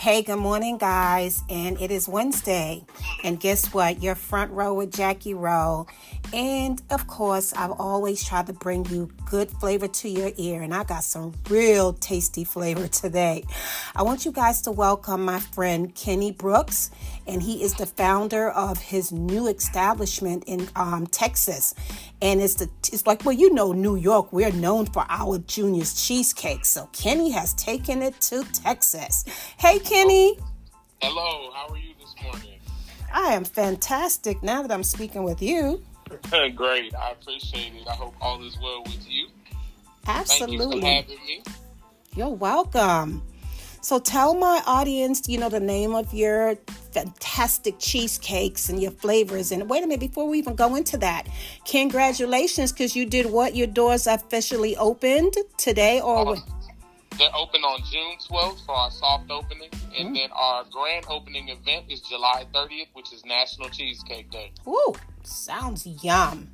Hey, good morning, guys. And it is Wednesday. And guess what? Your front row with Jackie Rowe. And of course, I've always tried to bring you good flavor to your ear. And I got some real tasty flavor today. I want you guys to welcome my friend Kenny Brooks. And he is the founder of his new establishment in um, Texas. And it's the it's like, well, you know, New York, we're known for our Junior's cheesecake. So Kenny has taken it to Texas. Hey, Kenny. Hello, how are you this morning? I am fantastic now that I'm speaking with you. Great, I appreciate it. I hope all is well with you. Absolutely. Thank you for having me. You're welcome. So tell my audience, you know, the name of your fantastic cheesecakes and your flavors. And wait a minute, before we even go into that, congratulations because you did what? Your doors officially opened today or? Uh, they're open on June 12th for our soft opening, and mm-hmm. then our grand opening event is July 30th, which is National Cheesecake Day. Ooh, sounds yum.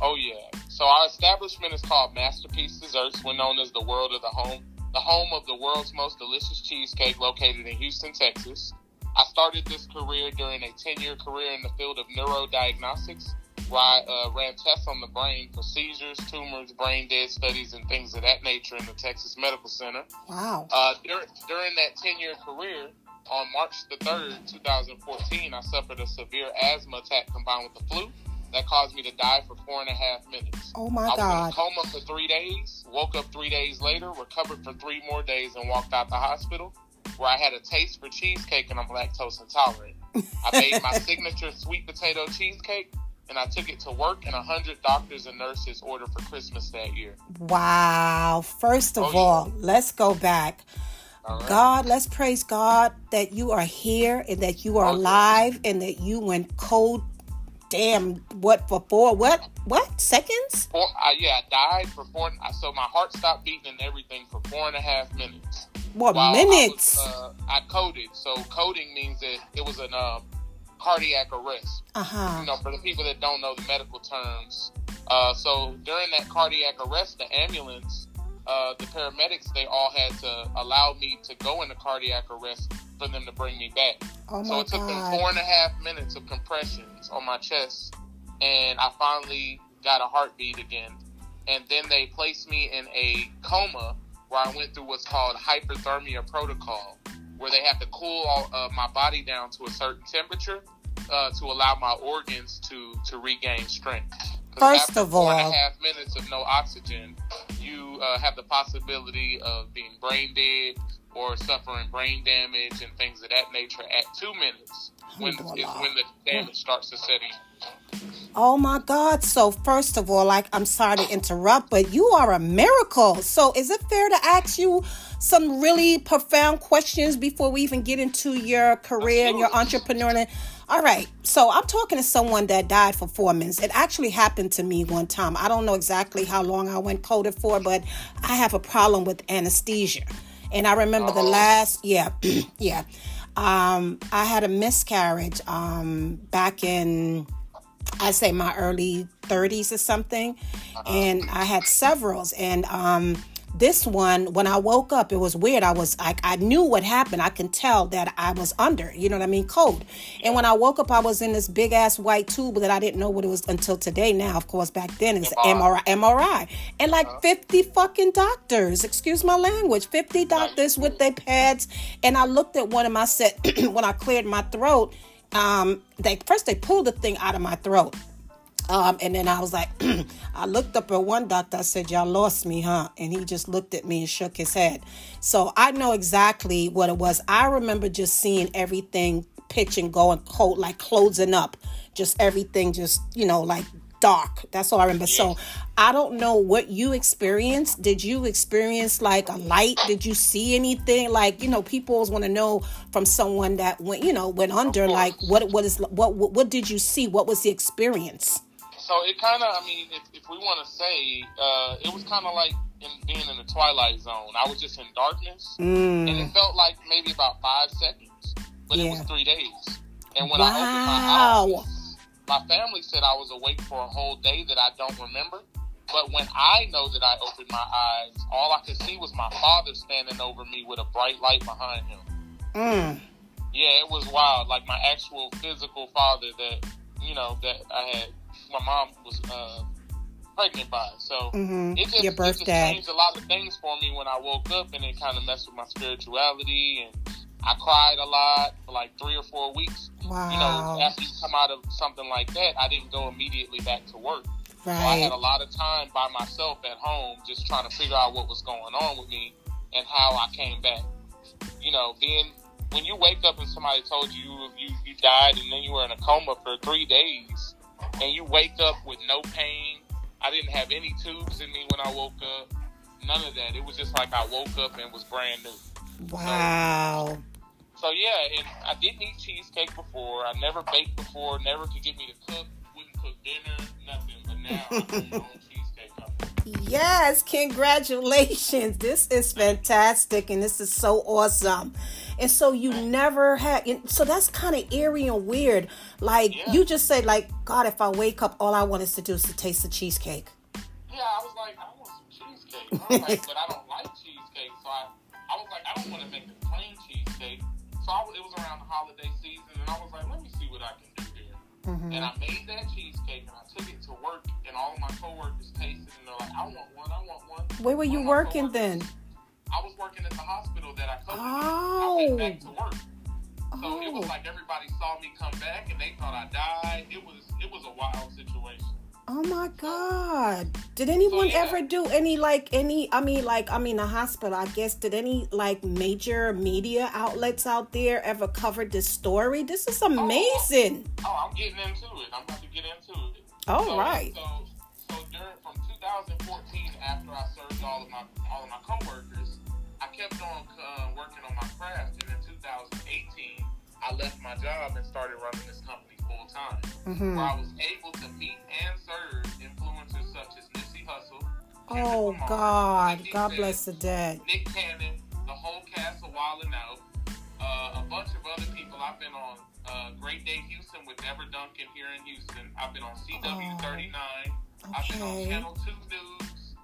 Oh yeah. So our establishment is called Masterpiece Desserts. We're known as the world of the home, the home of the world's most delicious cheesecake, located in Houston, Texas. I started this career during a 10-year career in the field of neurodiagnostics where I uh, ran tests on the brain for seizures, tumors, brain dead studies, and things of that nature in the Texas Medical Center. Wow. Uh, dur- during that 10 year career, on March the 3rd, 2014, I suffered a severe asthma attack combined with the flu that caused me to die for four and a half minutes. Oh my I God. I was in a coma for three days, woke up three days later, recovered for three more days, and walked out the hospital where I had a taste for cheesecake and I'm lactose intolerant. I made my signature sweet potato cheesecake and I took it to work, and a hundred doctors and nurses ordered for Christmas that year. Wow! First of oh, all, yeah. let's go back. Right. God, let's praise God that you are here and that you are okay. alive and that you went cold. Damn, what for four? What? What seconds? Four, uh, yeah, I died for four. So my heart stopped beating and everything for four and a half minutes. What minutes? I, was, uh, I coded. So coding means that it was an uh, cardiac arrest. Uh-huh. You know, for the people that don't know the medical terms. Uh, so during that cardiac arrest, the ambulance, uh, the paramedics, they all had to allow me to go into cardiac arrest for them to bring me back. Oh so it took God. them four and a half minutes of compressions on my chest, and I finally got a heartbeat again. And then they placed me in a coma where I went through what's called hyperthermia protocol where they have to cool all, uh, my body down to a certain temperature uh, to allow my organs to to regain strength. First of all, four and a half minutes of no oxygen, you uh, have the possibility of being brain dead or suffering brain damage and things of that nature at two minutes when is when the damage starts to set in. Oh my God. So, first of all, like, I'm sorry to interrupt, but you are a miracle. So, is it fair to ask you some really profound questions before we even get into your career and your entrepreneur? All right. So, I'm talking to someone that died for four minutes. It actually happened to me one time. I don't know exactly how long I went coded for, but I have a problem with anesthesia. And I remember the last, yeah, yeah. Um, I had a miscarriage um, back in I'd say my early 30s or something, and I had severals. And um, this one, when I woke up, it was weird. I was like, I knew what happened. I can tell that I was under, you know what I mean, cold. And when I woke up, I was in this big ass white tube that I didn't know what it was until today. Now, of course, back then it's MRI, MRI, and like 50 fucking doctors. Excuse my language, 50 doctors with their pads. And I looked at one of my set when I cleared my throat um, they first they pulled the thing out of my throat. Um, and then I was like, I looked up at one doctor. I said, "Y'all lost me, huh?" And he just looked at me and shook his head. So I know exactly what it was. I remember just seeing everything pitch pitching, going cold, like closing up, just everything, just you know, like dark. That's all I remember. So I don't know what you experienced. Did you experience like a light? Did you see anything? Like, you know, people always want to know from someone that went, you know, went under, like what what is what what did you see? What was the experience? So it kind of, I mean, if, if we want to say, uh, it was kind of like in, being in the twilight zone. I was just in darkness, mm. and it felt like maybe about five seconds, but Yeah. it was three days. And when Wow. I opened my eyes, my family said I was awake for a whole day that I don't remember. But when I know that I opened my eyes, all I could see was my father standing over me with a bright light behind him. Mm. Yeah, it was wild. Like my actual physical father that you know that I had. My mom was uh, pregnant by. So hmm it just, Your it just changed a lot of things for me when I woke up, and it kind of messed with my spirituality. And I cried a lot for like three or four weeks. Wow. You know, after you come out of something like that, I didn't go immediately back to work. So I had a lot of time by myself at home, just trying to figure out what was going on with me and how I came back. You know, being when you wake up and somebody told you you you died and then you were in a coma for three days, and you wake up with no pain. I didn't have any tubes in me when I woke up. None of that. It was just like I woke up and was brand new. Wow. So yeah, and I didn't eat cheesecake before. I never baked before. Never could get me to cook. Wouldn't cook dinner. Nothing. But now I'm my own cheesecake company. Yes, congratulations. This is fantastic and this is so awesome. And so you never had so that's kind of eerie and weird. Like Yeah. you just said like God if I wake up all I want is to do is to taste the cheesecake. Yeah, I was like, I want some cheesecake. I was like, but I don't like cheesecake, so I, I was like, I don't want to make a plain cheesecake. So I, it was around the holiday season, and I was like, let me see what I can do here. Mhm. And I made that cheesecake, and I took it to work, and all of my coworkers tasted, it, and they're like, I want one, I want one. Where were you working then? I was working at the hospital that I covered. I Oh. went back to work. So it was Oh. like everybody saw me come back, and they thought I died. It was it was a wild situation. Oh my God. Did anyone yeah. ever do any like any I mean like I mean the hospital, I guess did any like major media outlets out there ever cover this story? This is oh, oh, amazing. Oh, I'm getting into it. I'm about to get into it. All so, right. So, so during from 2014, after I served all of my all of my coworkers, I kept on uh, working on my craft, and in 2018, I left my job and started running this company full time, Mhm. where I was able to meet and serve influencers such as Nipsey Hussle. Kendrick Oh Lamar, God. 50 God Cent, bless the dead. Nick Cannon, the whole cast of Wild Out, uh, a bunch of other people. I've been on uh, Great Day Houston with Deborah Duncan here in Houston. I've been on CW39. I've been on Channel 2 News.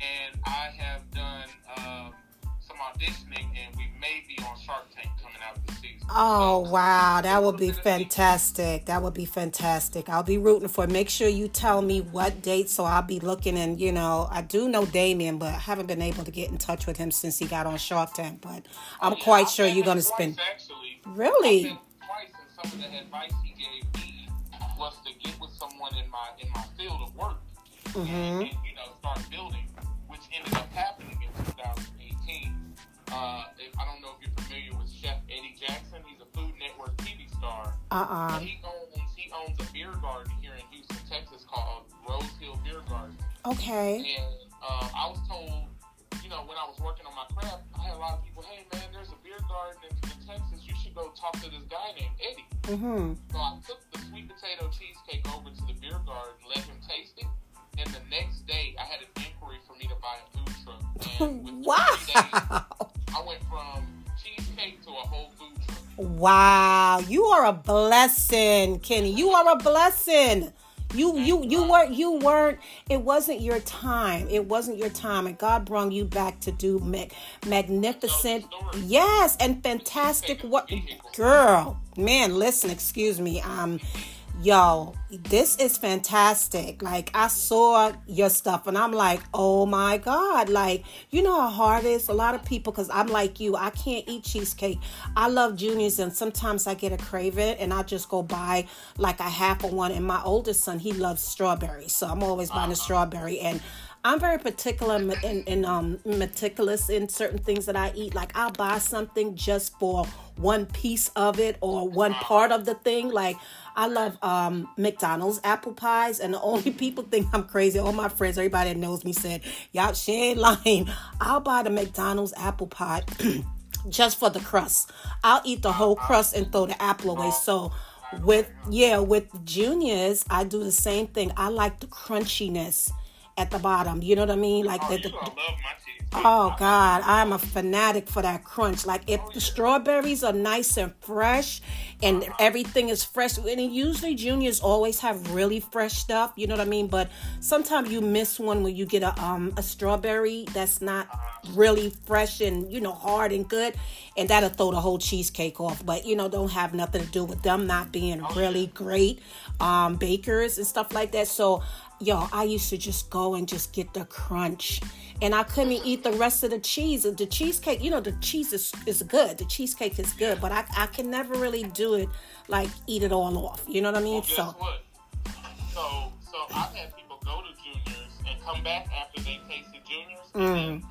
And I have done um, some auditioning, and we may be on Shark Tank coming out this season. Oh So, wow, that would be Little bit of feedback. fantastic. That would be fantastic. I'll be rooting for. it. Make sure you tell me what date, so I'll be looking. And you know, I do know Damien, but I haven't been able to get in touch with him since he got on Shark Tank. But I'm Oh, yeah, quite I've sure you're gonna spend. Actually, Really? I've been twice, and some of the advice he gave me was to get with someone in my in my field of work and, Mhm. and you know start building, which ended up happening in 2018. Uh, if, I don't know if you're familiar with Chef Eddie Jackson. He's a Food Network TV star. Uh-uh. he owns he owns a beer garden here in Houston, Texas, called Rose Hill Beer Garden. Okay. And uh, I was told, you know, when I was working on my craft, I had a lot of people, hey man, there's a beer garden in, in Texas. You should go talk to this guy named Eddie. Mm-hmm. So I took the sweet potato cheesecake over to the beer garden, let him taste it, and the next day I had an inquiry for me to buy a food truck. And three days, Wow. I went from cheesecake to a whole food truck. Wow. You are a blessing, Kenny. You are a blessing. You you you weren't you weren't it wasn't your time. It wasn't your time and God brought you back to do mag- magnificent yes and fantastic what girl. Man, listen, excuse me. Um yo, this is fantastic. Like I saw your stuff and I'm like, oh my God. Like, you know how hard it is? A lot of people, because I'm like you, I can't eat cheesecake. I love juniors and sometimes I get a crave it and I just go buy like a half of one. And my oldest son, he loves strawberries. So I'm always buying a uh-huh. strawberry and I'm very particular and, and, um, meticulous in certain things that I eat. Like I'll buy something just for one piece of it or one part of the thing. Like I love um, McDonald's apple pies, and the only people think I'm crazy. All my friends, everybody that knows me said, "Y'all, she ain't lying." I'll buy the McDonald's apple pie just for the crust. I'll eat the whole crust and throw the apple away. So with yeah, with juniors, I do the same thing. I like the crunchiness at the bottom. You know what I mean? Like Oh, the, the, gonna love my cheesecake. Oh God, I'm a fanatic for that crunch. Like if the strawberries are nice and fresh and everything is fresh, and usually juniors always have really fresh stuff, you know what I mean? But sometimes you miss one when you get a um a strawberry that's not really fresh and you know hard and good, and that'll throw the whole cheesecake off. But you know, don't have nothing to do with them not being really great um bakers and stuff like that. So yo, I used to just go and just get the crunch. And I couldn't eat the rest of the cheese. The cheesecake, you know, the cheese is, is good. The cheesecake is good, but I, I can never really do it like eat it all off. You know what I mean? Well, so what? So, so I've had people go to juniors and come back after they tasted juniors, and, Mm. then,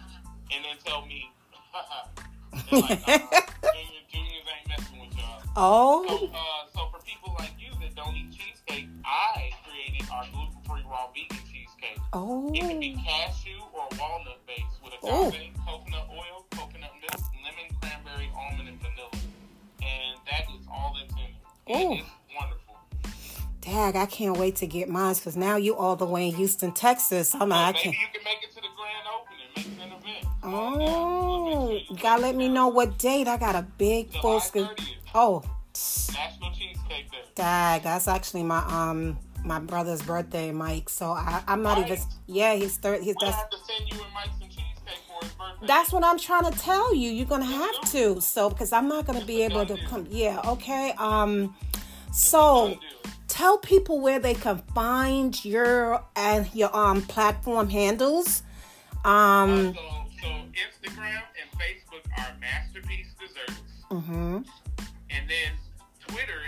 and then tell me, like, uh, junior, juniors ain't messing with y'all. So, oh uh, so for people like you that don't eat cheesecake, I created our gluten-free raw vegan cheesecake. oh It can be cashew or walnut based with Oh. agave, coconut oil, coconut milk, lemon, cranberry, almond, and vanilla. And that is all that's in it. Oh. And it's wonderful. dag, I can't wait to get mine because now you all the way in Houston, Texas. I'm like, I can't. you can make it to the grand opening, make it an event. Oh, you gotta let me know what date. I got a big full July screen. 30th, Oh, National Cheesecake Day. dag, that's actually my um my brother's birthday, Mike. So I, I'm not even. Yeah, he's third. He's that's have to send you and Mike some cheesecake for his birthday. That's what I'm trying to tell you. You're gonna have to. So because I'm not gonna be able to come. Yeah. Okay. Um. So tell people where they can find your and your um platform handles. Um. So, so Instagram and Facebook are Masterpiece Desserts. hmm And then Twitter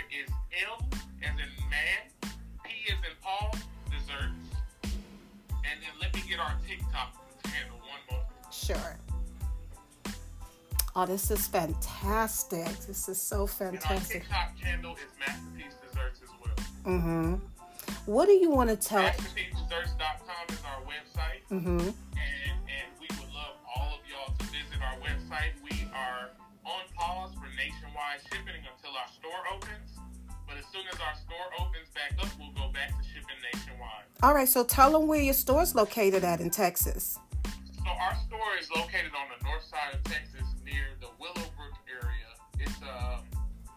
Sure. Oh, this is fantastic. This is so And our fantastic. TikTok handle is Masterpiece Desserts as well. Mm-hmm. What do you want to tell? MasterpieceDesserts.com is our website. Mm-hmm. And, and we would love all of y'all to visit our website. We are on pause for nationwide shipping until our store opens. But as soon as our store opens back up, we'll go back to shipping nationwide. All right. So tell them where your store's located at in Texas. So our store is located on the north side of Texas, near the Willowbrook area. It's um,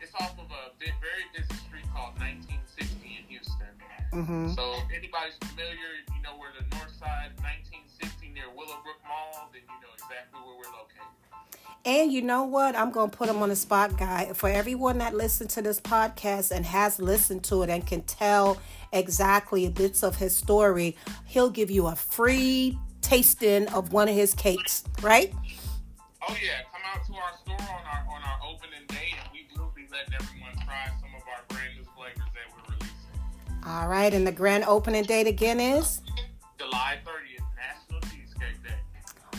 it's off of a very busy street called 1960 in Houston. Mm-hmm. So if anybody's familiar, you know where the north side 1960 near Willowbrook Mall, then you know exactly where we're located. And you know what? I'm going to put him on the spot, guy. For everyone that listened to this podcast and has listened to it and can tell exactly bits of his story, he'll give you a free tasting of one of his cakes, right? Oh yeah, come out to our store on our on our opening day, and we will be letting everyone try some of our brand new flavors that we're releasing. All right. And the grand opening date again is?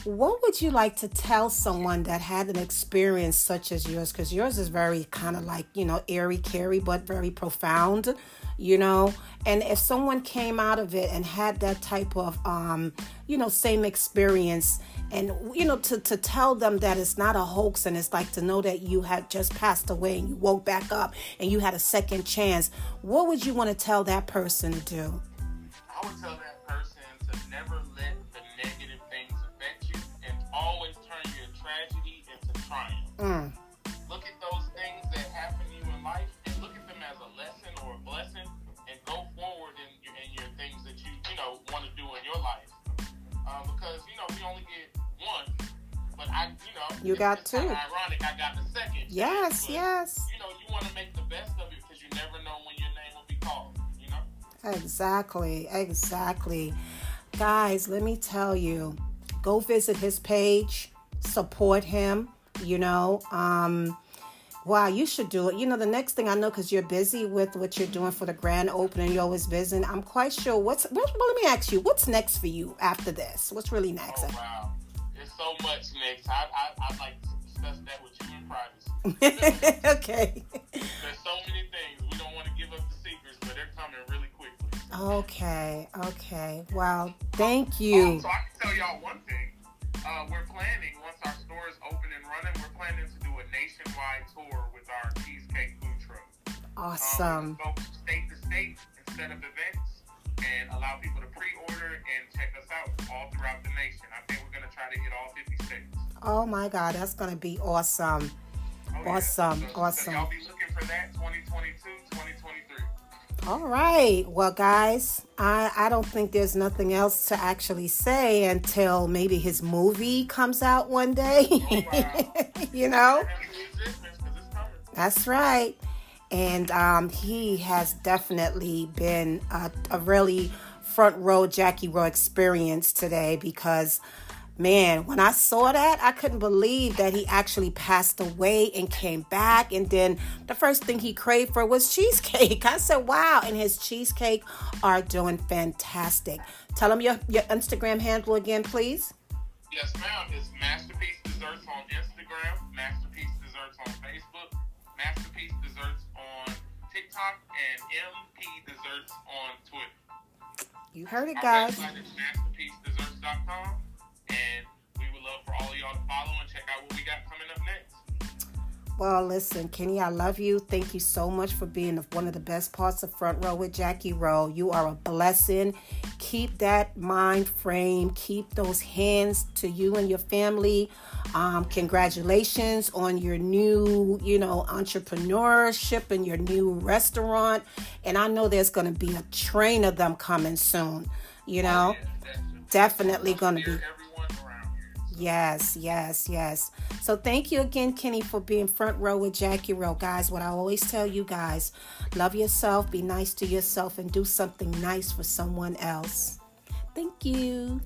What would you like to tell someone that had an experience such as yours? Because yours is very kind of like, you know, airy, carry, but very profound, you know? And if someone came out of it and had that type of, um, you know, same experience, and, you know, to, to tell them that it's not a hoax and it's like to know that you had just passed away and you woke back up and you had a second chance, what would you want to tell that person to do? I would tell that person to never Mm. Look at those things that happen to you in life and look at them as a lesson or a blessing and go forward in your, in your things that you, you know, want to do in your life. Uh, because, you know, we only get one. But I, you know, You got two. Ironic, I got the second. Yes, but, yes. You know, you want to make the best of it because you never know when your name will be called. You know. Exactly, exactly. Guys, let me tell you, go visit his page, support him, you know. Um wow, you should do it. You know, the next thing I know cuz you're busy with what you're doing for the grand opening, you're always busy. and I'm quite sure what's well, let me ask you, what's next for you after this? What's really next? Oh wow, there's so much next. I I I'd like to discuss that with you in privacy. okay. There's so many things we don't want to give up the secrets, but they're coming really quickly. Okay, okay. Wow, thank Oh, you. so I can tell y'all one thing. Uh, we're planning once our store is open and running. We're planning to do a nationwide tour with our cheesecake food truck. Um, Awesome. go state to state instead of events. and allow people to pre-order and check us out all throughout the nation. I think we're gonna try to hit all 50 states. Oh my God, that's gonna be awesome. Oh, awesome, yeah. so, awesome. So y'all be looking for that 2022, 2023. All right. Well, guys, I, I don't think there's nothing else to actually say until maybe his movie comes out one day. You know? That's right. And um, he has definitely been a, a really front row Jackie Rowe experience today because man, when I saw that, I couldn't believe that he actually passed away and came back. And then the first thing he craved for was cheesecake. I said, wow. And his cheesecake are doing fantastic. Tell him your, your Instagram handle again, please. Yes, ma'am. It's Masterpiece Desserts on Instagram, Masterpiece Desserts on Facebook, Masterpiece Desserts on TikTok, and MP Desserts on Twitter. You heard it, guys. Our website is masterpiecedesserts.com. And we would love for all y'all to follow and check out what we got coming up next. Well, listen, Kenny, I love you. Thank you so much for being one of the best parts of Front Row with Jackie Rowe. You are a blessing. Keep that mind frame, keep those hands to you and your family. Um, congratulations on your new, you know, entrepreneurship and your new restaurant. And I know there's going to be a train of them coming soon. You know, oh, definitely going to be. Yes, yes, yes. So thank you again, Kenny, for being front row with Jackie Rowe. Guys, what I always tell you guys love yourself, be nice to yourself, and do something nice for someone else. Thank you.